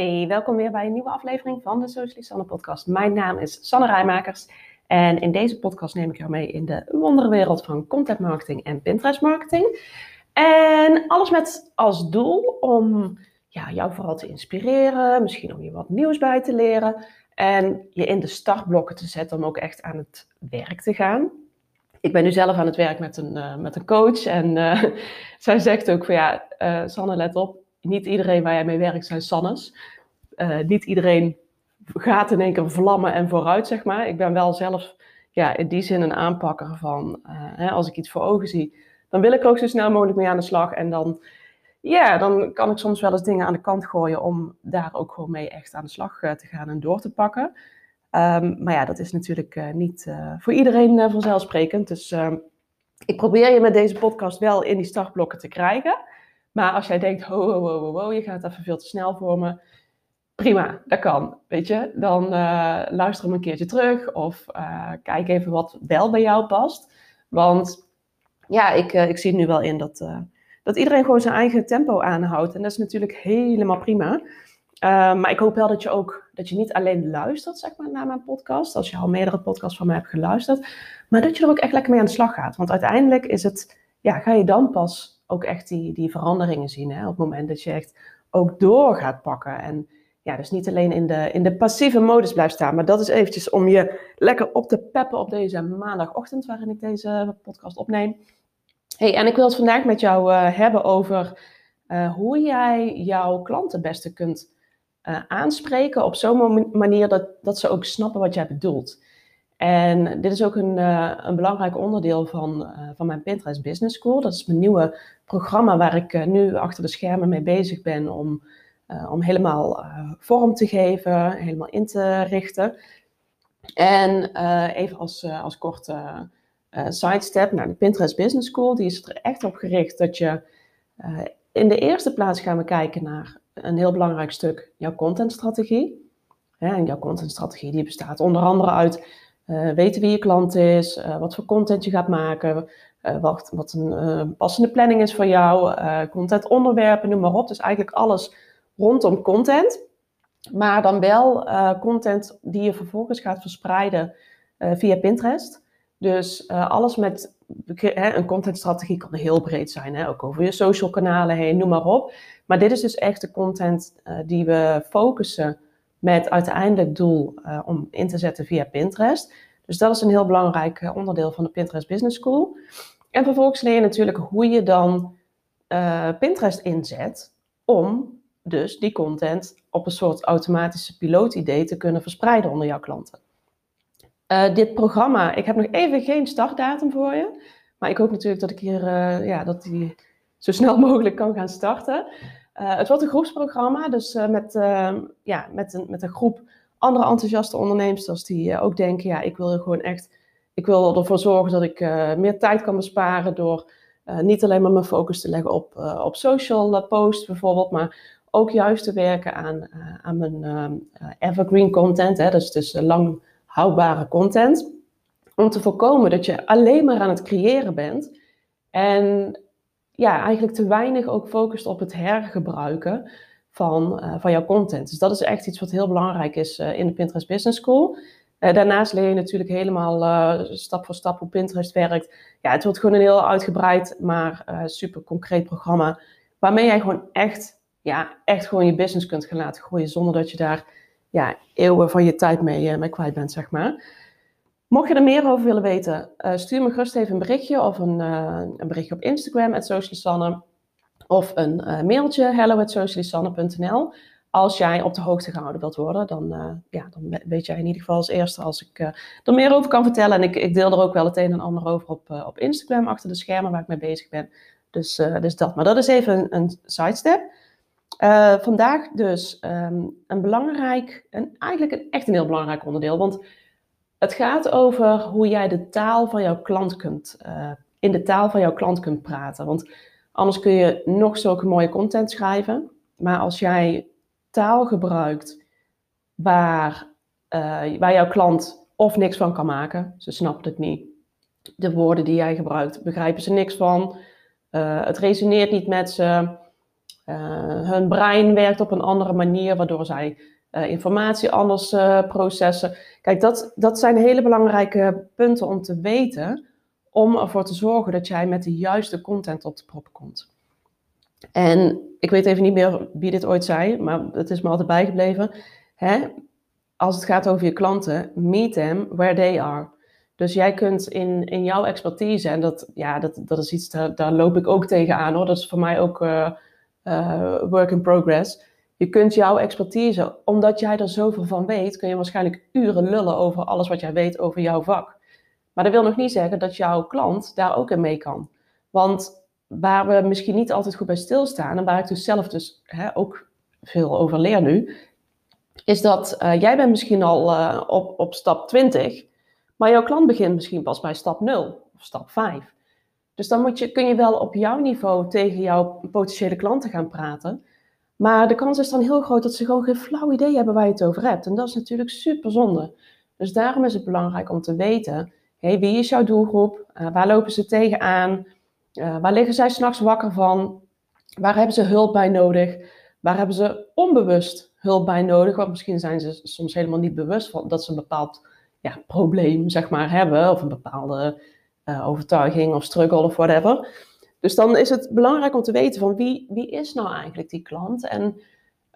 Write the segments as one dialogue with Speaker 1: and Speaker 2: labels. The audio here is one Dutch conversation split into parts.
Speaker 1: Hey, welkom weer bij een nieuwe aflevering van de Socially Sanne podcast. Mijn naam is Sanne Rijmakers en in deze podcast neem ik jou mee in de wonderwereld van content marketing en Pinterest marketing. En alles met als doel om ja, jou vooral te inspireren, misschien om je wat nieuws bij te leren en je in de startblokken te zetten om ook echt aan het werk te gaan. Ik ben nu zelf aan het werk met een, uh, met een coach en uh, zij zegt ook van ja, uh, Sanne let op, niet iedereen waar jij mee werkt zijn Sannes. Uh, niet iedereen gaat in één keer vlammen en vooruit, zeg maar. Ik ben wel zelf ja, in die zin een aanpakker van, uh, hè, als ik iets voor ogen zie, dan wil ik ook zo snel mogelijk mee aan de slag. En dan, ja, dan kan ik soms wel eens dingen aan de kant gooien om daar ook gewoon mee echt aan de slag uh, te gaan en door te pakken. Um, maar ja, dat is natuurlijk niet voor iedereen vanzelfsprekend. Dus ehm, ik probeer je met deze podcast wel in die startblokken te krijgen. Maar als jij denkt, ho, ho, ho, je gaat even veel te snel voor me. Prima, dat kan, weet je. Dan uh, luister hem een keertje terug of uh, kijk even wat wel bij jou past. Want ja, ik, uh, ik zie nu wel in dat, dat iedereen gewoon zijn eigen tempo aanhoudt. En dat is natuurlijk helemaal prima. maar ik hoop wel dat je ook, dat je niet alleen luistert, zeg maar, naar mijn podcast. Als je al meerdere podcasts van mij hebt geluisterd. Maar dat je er ook echt lekker mee aan de slag gaat. Want uiteindelijk is het, ja, ga je dan pas ook echt die, die veranderingen zien. Hè? Op het moment dat je echt ook door gaat pakken. En ja, dus niet alleen in de, in de passieve modus blijft staan. Maar dat is eventjes om je lekker op te peppen op deze maandagochtend waarin ik deze podcast opneem. Hey, en ik wil het vandaag met jou uh, hebben over uh, hoe jij jouw klanten beste kunt uh, aanspreken op zo'n manier dat, dat ze ook snappen wat jij bedoelt. En dit is ook een, uh, een belangrijk onderdeel van, uh, van mijn Pinterest Business School. Dat is mijn nieuwe programma waar ik uh, nu achter de schermen mee bezig ben om, om helemaal vorm te geven, helemaal in te richten. En even als, als korte sidestep naar de Pinterest Business School, die is er echt op gericht dat je in de eerste plaats gaan we kijken naar een heel belangrijk stuk, jouw contentstrategie. En jouw contentstrategie die bestaat onder andere uit uh, weten wie je klant is, uh, wat voor content je gaat maken, uh, wat, wat een passende planning is voor jou, content onderwerpen, noem maar op. Dus eigenlijk alles rondom content. Maar dan wel content die je vervolgens gaat verspreiden via Pinterest. Dus alles met hè, een contentstrategie kan heel breed zijn, hè, ook over je social kanalen heen, noem maar op. Maar dit is dus echt de content die we focussen met uiteindelijk doel uh, om in te zetten via Pinterest. Dus dat is een heel belangrijk uh, onderdeel van de Pinterest Business School. En vervolgens leer je natuurlijk hoe je dan uh, Pinterest inzet om dus die content op een soort automatische pilootidee te kunnen verspreiden onder jouw klanten. dit programma, ik heb nog even geen startdatum voor je, maar ik hoop natuurlijk dat ik hier, ja, dat die zo snel mogelijk kan gaan starten. Uh, het wordt een groepsprogramma, dus uh, met, uh, ja, met, een, met een groep andere enthousiaste ondernemers die ook denken, ja, ik wil gewoon echt, ik wil ervoor zorgen dat ik meer tijd kan besparen door niet alleen maar mijn focus te leggen op, op social posts bijvoorbeeld, maar ook juist te werken aan, aan mijn evergreen content, hè, dus, dus lang houdbare content, om te voorkomen dat je alleen maar aan het creëren bent en ja, eigenlijk te weinig ook focust op het hergebruiken van, uh, van jouw content. Dus dat is echt iets wat heel belangrijk is uh, in de Pinterest Business School. Uh, daarnaast leer je natuurlijk helemaal stap voor stap hoe Pinterest werkt. Ja, het wordt gewoon een heel uitgebreid, maar super concreet programma. Waarmee jij gewoon echt, ja, echt gewoon je business kunt gaan laten groeien. Zonder dat je daar ja, eeuwen van je tijd mee, mee kwijt bent, zeg maar. Mocht je er meer over willen weten, uh, stuur me gerust even een berichtje of een, uh, een berichtje op Instagram, at of een uh, mailtje, hello@socialisanne.nl. Als jij op de hoogte gehouden wilt worden, dan, ja, dan weet jij in ieder geval als eerste als ik er meer over kan vertellen. En ik, ik, deel er ook wel het een en ander over op, op Instagram, achter de schermen waar ik mee bezig ben. Dus, dus dat. Maar dat is even een, een sidestep. vandaag dus um, een belangrijk, en eigenlijk een, echt een heel belangrijk onderdeel, want het gaat over hoe jij de taal van jouw klant kunt, uh, in de taal van jouw klant kunt praten. Want anders kun je nog zulke mooie content schrijven. Maar als jij taal gebruikt waar, uh, waar jouw klant of niks van kan maken, ze snapt het niet. De woorden die jij gebruikt, begrijpen ze niks van. Uh, het resoneert niet met ze. hun brein werkt op een andere manier, waardoor zij informatie anders processen. Kijk, dat, dat zijn hele belangrijke punten om te weten, om ervoor te zorgen dat jij met de juiste content op de prop komt. En ik weet even niet meer wie dit ooit zei, maar het is me altijd bijgebleven. Hè? Als het gaat over je klanten, meet them where they are. Dus jij kunt in, in jouw expertise, en dat, ja, dat, dat is iets, daar, daar loop ik ook tegenaan hoor. Dat is voor mij ook uh, work in progress. Je kunt jouw expertise, omdat jij er zoveel van weet, kun je waarschijnlijk uren lullen over alles wat jij weet over jouw vak. Maar dat wil nog niet zeggen dat jouw klant daar ook in mee kan. Want waar we misschien niet altijd goed bij stilstaan, en waar ik dus zelf dus hè, ook veel over leer nu, is dat uh, jij bent misschien al uh, op, op stap 20, maar jouw klant begint misschien pas bij stap 0 of stap 5. Dus dan moet je, kun je wel op jouw niveau tegen jouw potentiële klanten gaan praten. Maar de kans is dan heel groot dat ze gewoon geen flauw idee hebben waar je het over hebt. En dat is natuurlijk super zonde. Dus daarom is het belangrijk om te weten, hey, wie is jouw doelgroep? Uh, waar lopen ze tegenaan? Uh, waar liggen zij s'nachts wakker van? Waar hebben ze hulp bij nodig? Waar hebben ze onbewust hulp bij nodig? Want misschien zijn ze soms helemaal niet bewust van dat ze een bepaald ja, probleem zeg maar, hebben. Of een bepaalde uh, overtuiging of struggle of whatever. Dus dan is het belangrijk om te weten van wie, wie is nou eigenlijk die klant? En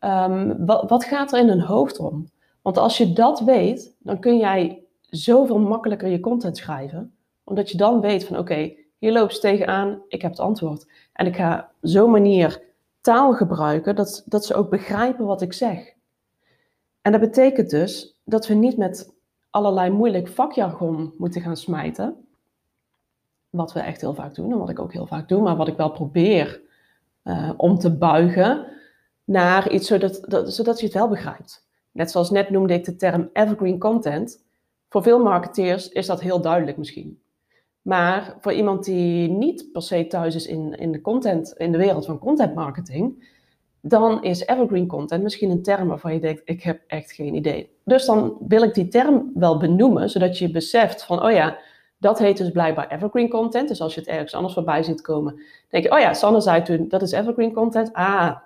Speaker 1: um, wat, gaat er in hun hoofd om? Want als je dat weet, dan kun jij zoveel makkelijker je content schrijven. Omdat je dan weet van oké, hier loopt ze tegenaan, ik heb het antwoord. En ik ga zo'n manier taal gebruiken dat, dat ze ook begrijpen wat ik zeg. En dat betekent dus dat we niet met allerlei moeilijk vakjargon moeten gaan smijten. Wat we echt heel vaak doen en wat ik ook heel vaak doe, maar wat ik wel probeer uh, om te buigen naar iets zodat, dat, zodat je het wel begrijpt. Net zoals net noemde ik de term evergreen content. Voor veel marketeers is dat heel duidelijk misschien. Maar voor iemand die niet per se thuis is in, in, de, content, in de wereld van content marketing, dan is evergreen content misschien een term waarvan je denkt, ik heb echt geen idee. Dus dan wil ik die term wel benoemen, zodat je beseft van, oh ja, dat heet dus blijkbaar evergreen content. Dus als je het ergens anders voorbij ziet komen, denk je, oh ja, Sanne zei toen, dat is evergreen content. Ah,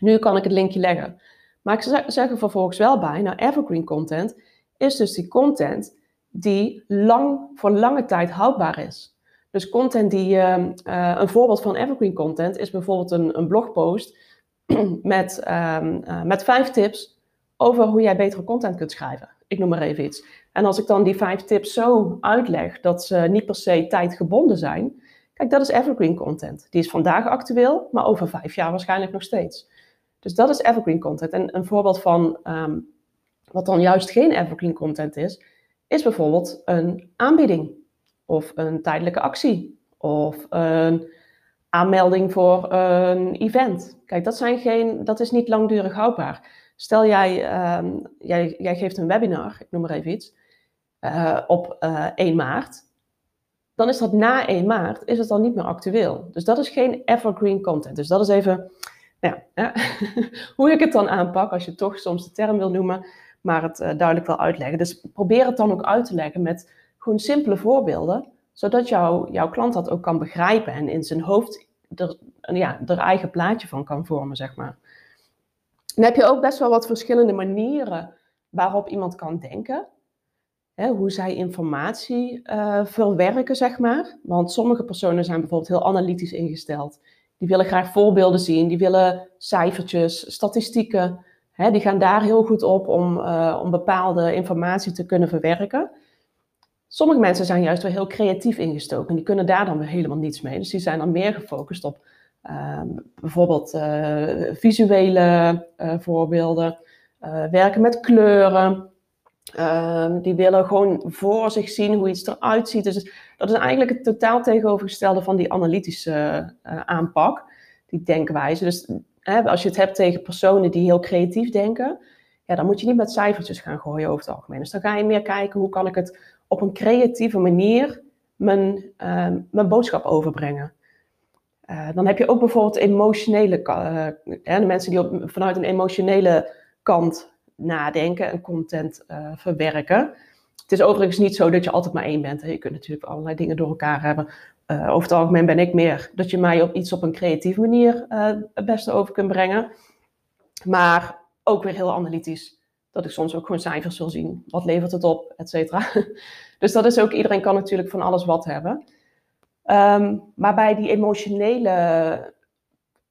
Speaker 1: nu kan ik het linkje leggen. Maar ik zeg er vervolgens wel bij, nou, evergreen content is dus die content die lang, voor lange tijd houdbaar is. Dus content die, uh, een voorbeeld van evergreen content is bijvoorbeeld een, een blogpost met, um, uh, met vijf tips over hoe jij betere content kunt schrijven. Ik noem maar even iets. En als ik dan die vijf tips zo uitleg dat ze niet per se tijdgebonden zijn, kijk, dat is evergreen content. Die is vandaag actueel, maar over vijf jaar waarschijnlijk nog steeds. Dus dat is evergreen content. En een voorbeeld van um, wat dan juist geen evergreen content is, is bijvoorbeeld een aanbieding of een tijdelijke actie of een aanmelding voor een event. Kijk, dat, zijn geen, dat is niet langdurig houdbaar. Stel jij, um, jij, jij geeft een webinar, ik noem maar even iets, uh, op uh, eh, 1 maart. Dan is dat na 1 maart, is het dan niet meer actueel. Dus dat is geen evergreen content. Dus dat is even nou ja, hoe ik het dan aanpak, als je toch soms de term wil noemen maar het uh, duidelijk wel uitleggen. Dus probeer het dan ook uit te leggen met gewoon simpele voorbeelden, zodat jou, jouw klant dat ook kan begrijpen en in zijn hoofd er, ja, er eigen plaatje van kan vormen, zeg maar. Dan heb je ook best wel wat verschillende manieren waarop iemand kan denken. Hè, hoe zij informatie uh, verwerken, zeg maar. Want sommige personen zijn bijvoorbeeld heel analytisch ingesteld. Die willen graag voorbeelden zien, die willen cijfertjes, statistieken die gaan daar heel goed op om, uh, om bepaalde informatie te kunnen verwerken. Sommige mensen zijn juist wel heel creatief ingestoken en die kunnen daar dan weer helemaal niets mee. Dus die zijn dan meer gefocust op uh, bijvoorbeeld uh, visuele voorbeelden, werken met kleuren. Ehm, die willen gewoon voor zich zien hoe iets eruit ziet. Dus dat is eigenlijk het totaal tegenovergestelde van die analytische aanpak, die denkwijze. Dus als je het hebt tegen personen die heel creatief denken, ja, dan moet je niet met cijfertjes gaan gooien over het algemeen. Dus dan ga je meer kijken hoe kan ik het op een creatieve manier mijn, uh, mijn boodschap overbrengen. Uh, dan heb je ook bijvoorbeeld emotionele, uh, de mensen die op, vanuit een emotionele kant nadenken en content uh, verwerken. Het is overigens niet zo dat je altijd maar één bent. Hè. Je kunt natuurlijk allerlei dingen door elkaar hebben. Uh, over het algemeen ben ik meer dat je mij op iets op een creatieve manier uh, het beste over kunt brengen. Maar ook weer heel analytisch. Dat ik soms ook gewoon cijfers wil zien. Wat levert het op, et cetera. Dus dat is ook, iedereen kan natuurlijk van alles wat hebben. Um, maar bij die emotionele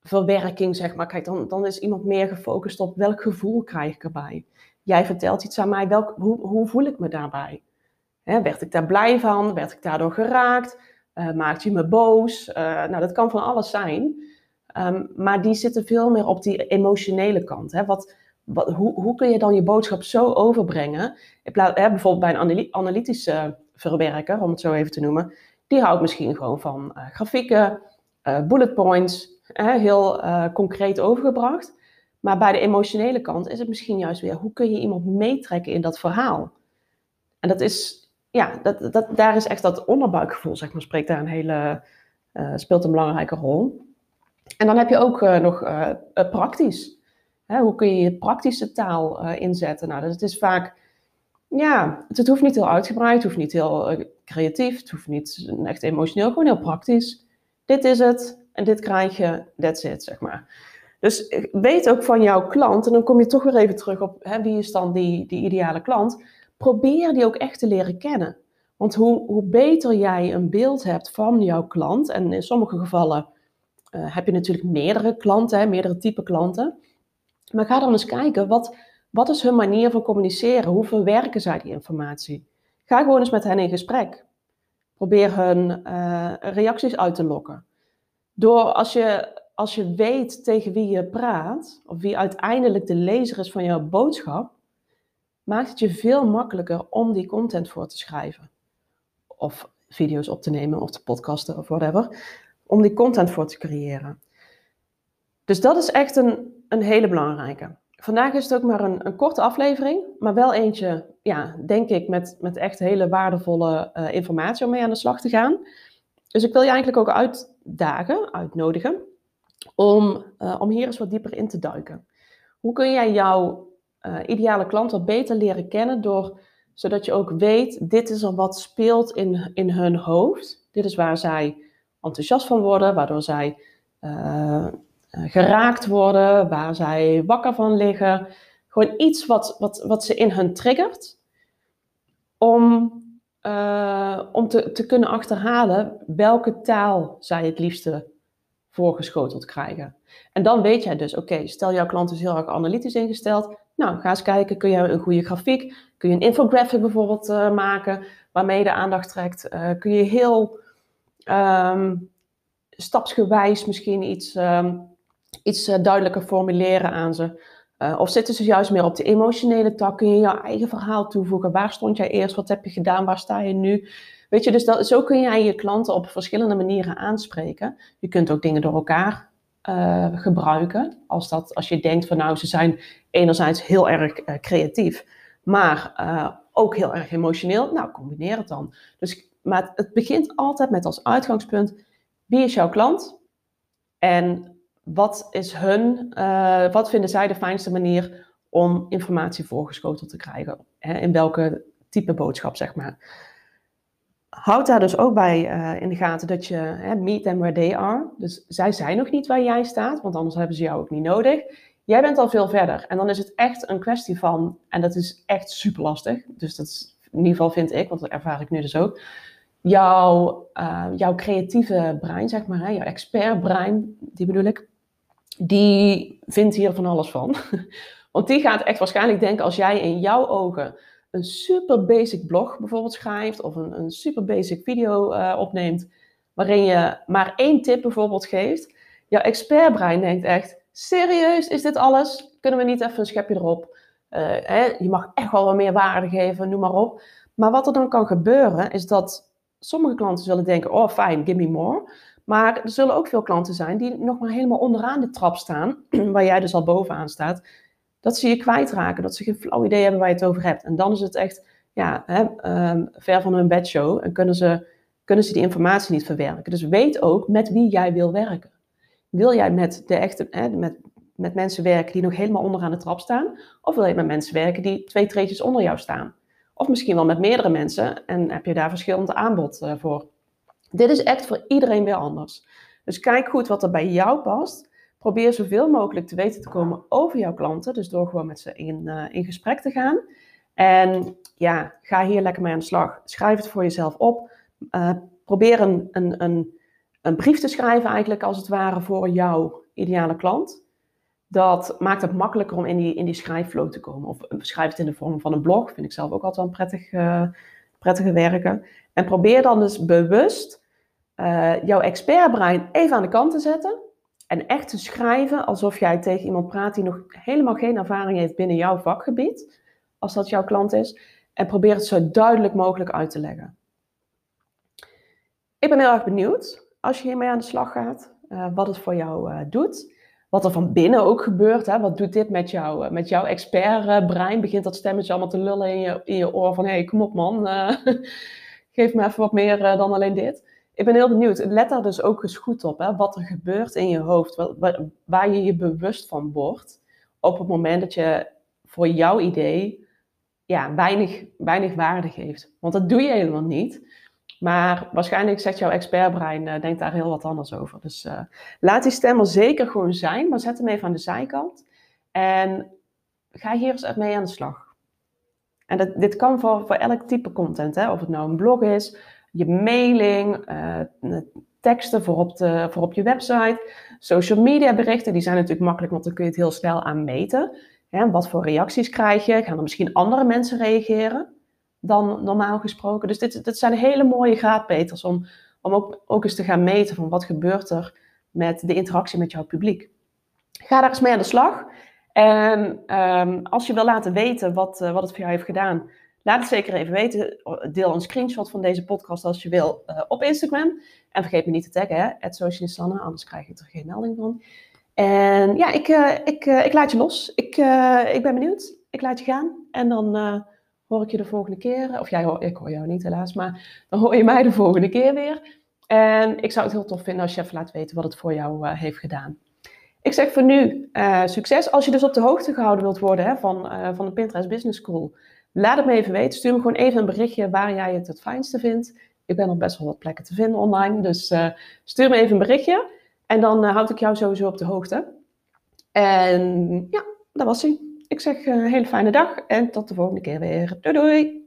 Speaker 1: verwerking, zeg maar, kijk, dan, dan is iemand meer gefocust op welk gevoel krijg ik erbij. Jij vertelt iets aan mij, welk, hoe, hoe voel ik me daarbij? Werd ik daar blij van? Werd ik daardoor geraakt? Uh, maakt je me boos? Uh, nou, dat kan van alles zijn. Um, maar die zitten veel meer op die emotionele kant. Hè? Wat, wat, hoe, hoe kun je dan je boodschap zo overbrengen? In hè, bijvoorbeeld bij een analytische verwerker, om het zo even te noemen. Die houdt misschien gewoon van uh, grafieken, bullet points, heel concreet overgebracht. Maar bij de emotionele kant is het misschien juist weer, hoe kun je iemand meetrekken in dat verhaal? En dat is ja, dat, dat, daar is echt dat onderbuikgevoel, zeg maar, spreekt daar een hele, uh, speelt een belangrijke rol. En dan heb je ook uh, nog praktisch. Hè, hoe kun je praktische taal inzetten? Nou, dat is vaak, ja, het, het, hoeft niet heel uitgebreid, het hoeft niet heel creatief, het hoeft niet echt emotioneel, gewoon heel praktisch. Dit is het en dit krijg je, that's it, zeg maar. Dus weet ook van jouw klant, en dan kom je toch weer even terug op hè, wie is dan die, die ideale klant probeer die ook echt te leren kennen. Want hoe, hoe beter jij een beeld hebt van jouw klant, en in sommige gevallen uh, heb je natuurlijk meerdere klanten, hè, meerdere type klanten. Maar ga dan eens kijken, wat, wat is hun manier van communiceren? Hoe verwerken zij die informatie? Ga gewoon eens met hen in gesprek. Probeer hun uh, reacties uit te lokken. Door als je, als je weet tegen wie je praat, of wie uiteindelijk de lezer is van jouw boodschap, maakt het je veel makkelijker om die content voor te schrijven. Of video's op te nemen of te podcasten of whatever. Om die content voor te creëren. Dus dat is echt een, een hele belangrijke. Vandaag is het ook maar een, een korte aflevering, maar wel eentje, ja, denk ik, met, met echt hele waardevolle uh, informatie om mee aan de slag te gaan. Dus ik wil je eigenlijk ook uitdagen, uitnodigen, om, uh, om hier eens wat dieper in te duiken. Hoe kun jij jouw uh, ideale klant wat beter leren kennen door zodat je ook weet, dit is er wat speelt in, in hun hoofd. Dit is waar zij enthousiast van worden, waardoor zij uh, geraakt worden, waar zij wakker van liggen. Gewoon iets wat, wat, wat ze in hun triggert. Om, uh, om te, te kunnen achterhalen welke taal zij het liefste voorgeschoteld krijgen. En dan weet jij dus, oké, stel jouw klant is heel erg analytisch ingesteld. Nou, ga eens kijken, kun je een goede grafiek, kun je een infographic bijvoorbeeld uh, maken, waarmee je de aandacht trekt. Uh, kun je heel um, stapsgewijs misschien iets, um, iets duidelijker formuleren aan ze. Of zitten ze juist meer op de emotionele tak? Kun je jouw eigen verhaal toevoegen? Waar stond jij eerst? Wat heb je gedaan? Waar sta je nu? Weet je, dus dat, zo kun jij je klanten op verschillende manieren aanspreken. Je kunt ook dingen door elkaar uh, gebruiken. Als, dat, als je denkt van nou, ze zijn enerzijds heel erg uh, creatief, maar ook heel erg emotioneel. Nou, combineer het dan. Dus, maar het, het begint altijd met als uitgangspunt, wie is jouw klant? En wat is hun, wat vinden zij de fijnste manier om informatie voorgeschoteld te krijgen? Hè? In welke type boodschap, zeg maar houd daar dus ook bij uh, in de gaten dat je hè, meet them where they are. Dus zij zijn nog niet waar jij staat, want anders hebben ze jou ook niet nodig. Jij bent al veel verder. En dan is het echt een kwestie van, en dat is echt super lastig. Dus dat is, in ieder geval vind ik, want dat ervaar ik nu dus ook. Jouw, uh, jouw creatieve brein, zeg maar, hè, jouw expertbrein, die bedoel ik, die vindt hier van alles van. Want die gaat echt waarschijnlijk denken als jij in jouw ogen een super basic blog bijvoorbeeld schrijft of een, een super basic video uh, opneemt, waarin je maar één tip bijvoorbeeld geeft, jouw expertbrein denkt echt, serieus, is dit alles? Kunnen we niet even een schepje erop? Uh, hè, je mag echt wel wat meer waarde geven, noem maar op. Maar wat er dan kan gebeuren, is dat sommige klanten zullen denken, oh fijn, give me more. Maar er zullen ook veel klanten zijn die nog maar helemaal onderaan de trap staan, waar jij dus al bovenaan staat dat ze je kwijtraken, dat ze geen flauw idee hebben waar je het over hebt. En dan is het echt ja, hè, um, ver van hun bedshow en kunnen ze, kunnen ze die informatie niet verwerken. Dus weet ook met wie jij wil werken. Wil jij met, de echte, hè, met, met mensen werken die nog helemaal onderaan de trap staan? Of wil je met mensen werken die twee treetjes onder jou staan? Of misschien wel met meerdere mensen en heb je daar verschillend aanbod uh, voor. Dit is echt voor iedereen weer anders. Dus kijk goed wat er bij jou past. Probeer zoveel mogelijk te weten te komen over jouw klanten. Dus door gewoon met ze in, uh, in gesprek te gaan. En ja, ga hier lekker mee aan de slag. Schrijf het voor jezelf op. Uh, probeer een, een, een, een brief te schrijven, eigenlijk als het ware, voor jouw ideale klant. Dat maakt het makkelijker om in die, in die schrijfflow te komen. Of schrijf het in de vorm van een blog. Vind ik zelf ook altijd wel een prettig, uh, prettige werken. En probeer dan dus bewust uh, jouw expertbrein even aan de kant te zetten. En echt te schrijven alsof jij tegen iemand praat die nog helemaal geen ervaring heeft binnen jouw vakgebied. Als dat jouw klant is. En probeer het zo duidelijk mogelijk uit te leggen. Ik ben heel erg benieuwd als je hiermee aan de slag gaat. Uh, wat het voor jou uh, doet. Wat er van binnen ook gebeurt. Hè? Wat doet dit met, jou, met jouw expertbrein? Begint dat stemmetje allemaal te lullen in je, in je oor van... hé, hey, kom op man, geef me even wat meer dan alleen dit. Ik ben heel benieuwd. Let daar dus ook eens goed op. Hè? Wat er gebeurt in je hoofd. Waar, je je bewust van wordt. Op het moment dat je voor jouw idee ja, weinig, weinig waarde geeft. Want dat doe je helemaal niet. Maar waarschijnlijk zegt jouw expertbrein, uh, denkt daar heel wat anders over. Dus uh, laat die stem er zeker gewoon zijn, maar zet hem even aan de zijkant. En ga hier eens mee aan de slag. En dat, dit kan voor, voor elk type content, hè? of het nou een blog is, je mailing, uh, teksten voor op, de, voor op je website, social media berichten, die zijn natuurlijk makkelijk, want dan kun je het heel snel aan meten. Wat voor reacties krijg je? Gaan er misschien andere mensen reageren? dan normaal gesproken. Dus dit, dit zijn hele mooie graadpeters om, om ook, ook eens te gaan meten van wat gebeurt er met de interactie met jouw publiek. Ga daar eens mee aan de slag. En um, als je wil laten weten wat, uh, wat het voor jou heeft gedaan, laat het zeker even weten. Deel een screenshot van deze podcast als je wil uh, op Instagram. En vergeet me niet te taggen, hè, anders krijg je er geen melding van. En ja, ik, uh, ik, ik laat je los. Ik, ik ben benieuwd. Ik laat je gaan. En dan hoor ik je de volgende keer. Of jij ik hoor jou niet helaas, maar dan hoor je mij de volgende keer weer. En ik zou het heel tof vinden als je even laat weten wat het voor jou heeft gedaan. Ik zeg voor nu succes. Als je dus op de hoogte gehouden wilt worden hè, van, van de Pinterest Business School, laat het me even weten. Stuur me gewoon even een berichtje waar jij het het fijnste vindt. Ik ben op best wel wat plekken te vinden online, dus stuur me even een berichtje. En dan houd ik jou sowieso op de hoogte. En ja, dat was hij. Ik zeg een hele fijne dag en tot de volgende keer weer. Doei doei!